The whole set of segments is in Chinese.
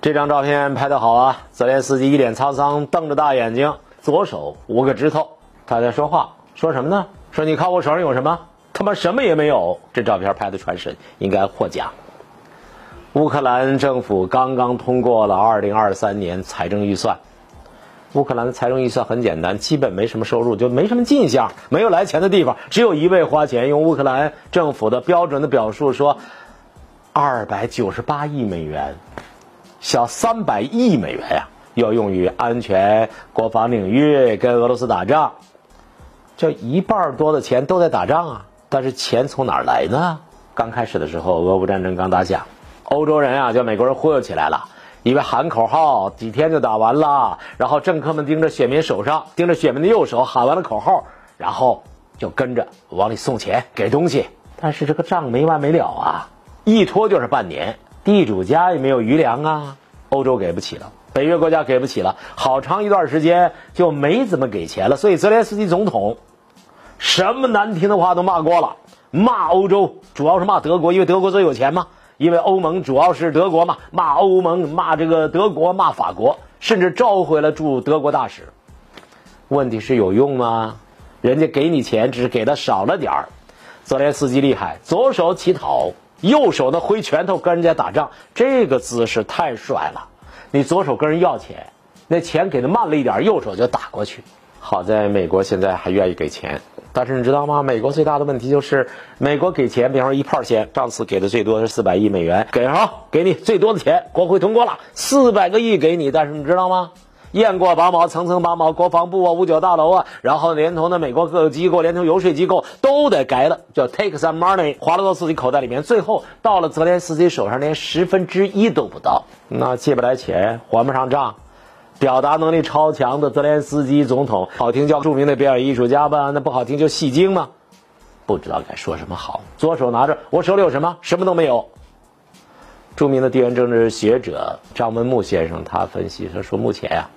这张照片拍得好啊！泽连斯基一脸沧桑，瞪着大眼睛，左手五个指头，他在说话，说什么呢？说你看我手上有什么？他妈什么也没有！这照片拍的传神，应该获奖。乌克兰政府刚刚通过了2023年财政预算。乌克兰的财政预算很简单，基本没什么收入，就没什么进项，没有来钱的地方，只有一味花钱。用乌克兰政府的标准的表述说，二百九十八亿美元。小三百亿美元呀，要用于安全国防领域，跟俄罗斯打仗。这一半多的钱都在打仗啊！但是钱从哪儿来呢？刚开始的时候，俄乌战争刚打响，欧洲人啊，叫美国人忽悠起来了，因为喊口号，几天就打完了。然后政客们盯着选民手上，盯着选民的右手，喊完了口号，然后就跟着往里送钱，给东西。但是这个账没完没了啊，一拖就是半年。地主家也没有余粮啊，欧洲给不起了，北约国家给不起了，好长一段时间就没怎么给钱了。所以泽连斯基总统什么难听的话都骂过了，骂欧洲，主要是骂德国，因为德国最有钱嘛。因为欧盟主要是德国嘛，骂欧盟，骂这个德国，骂法国，甚至召回了驻德国大使。问题是有用吗？人家给你钱，只是给的少了点儿。泽连斯基厉害，左手乞讨。右手呢挥拳头跟人家打仗，这个姿势太帅了。你左手跟人要钱，那钱给的慢了一点，右手就打过去。好在美国现在还愿意给钱，但是你知道吗？美国最大的问题就是，美国给钱，比方说一炮钱，上次给的最多是四百亿美元，给哈，给你最多的钱，国会通过了四百个亿给你，但是你知道吗？雁过拔毛，层层拔毛，国防部啊，五角大楼啊，然后连同的美国各个机构，连同游说机构都得改了，叫 take some money，花了到自己口袋里面，最后到了泽连斯基手上，连十分之一都不到，那借不来钱，还不上账，表达能力超强的泽连斯基总统，好听叫著名的表演艺术家吧，那不好听就戏精嘛，不知道该说什么好，左手拿着，我手里有什么？什么都没有。著名的地缘政治学者张文木先生他分析，他说目前呀。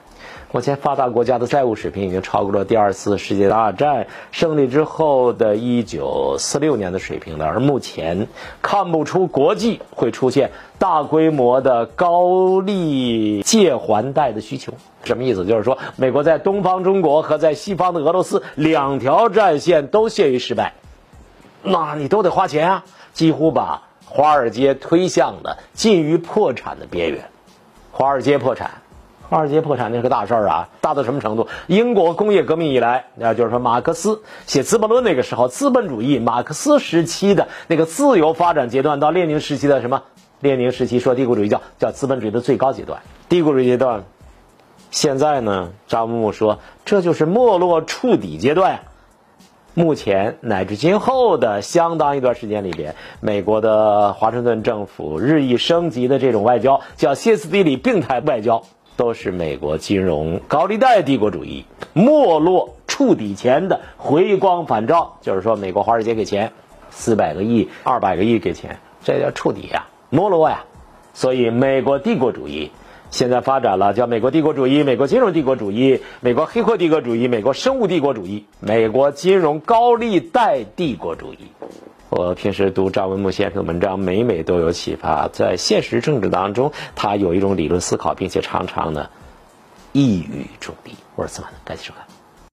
目前发达国家的债务水平已经超过了第二次世界大战胜利之后的一九四六年的水平了，而目前看不出国际会出现大规模的高利借还贷的需求。什么意思？就是说，美国在东方中国和在西方的俄罗斯两条战线都陷于失败，那你都得花钱啊，几乎把华尔街推向了近于破产的边缘。华尔街破产。华尔街破产那是个大事儿啊，大到什么程度？英国工业革命以来，啊，就是说马克思写《资本论》那个时候，资本主义马克思时期的那个自由发展阶段，到列宁时期的什么？列宁时期说帝国主义叫叫资本主义的最高阶段，帝国主义阶段。现在呢，张木说这就是没落触底阶段。目前乃至今后的相当一段时间里边，美国的华盛顿政府日益升级的这种外交，叫歇斯底里病态外交。都是美国金融高利贷帝国主义没落触底前的回光返照，就是说，美国华尔街给钱，四百个亿、二百个亿给钱，这叫触底呀，没落呀。所以，美国帝国主义现在发展了，叫美国帝国主义、美国金融帝国主义、美国黑客帝国主义、美国生物帝国主义、美国金融高利贷帝国主义。我平时读张文木先生的文章，每每都有启发。在现实政治当中，他有一种理论思考，并且常常呢一语中的。我是司马南，感谢收看。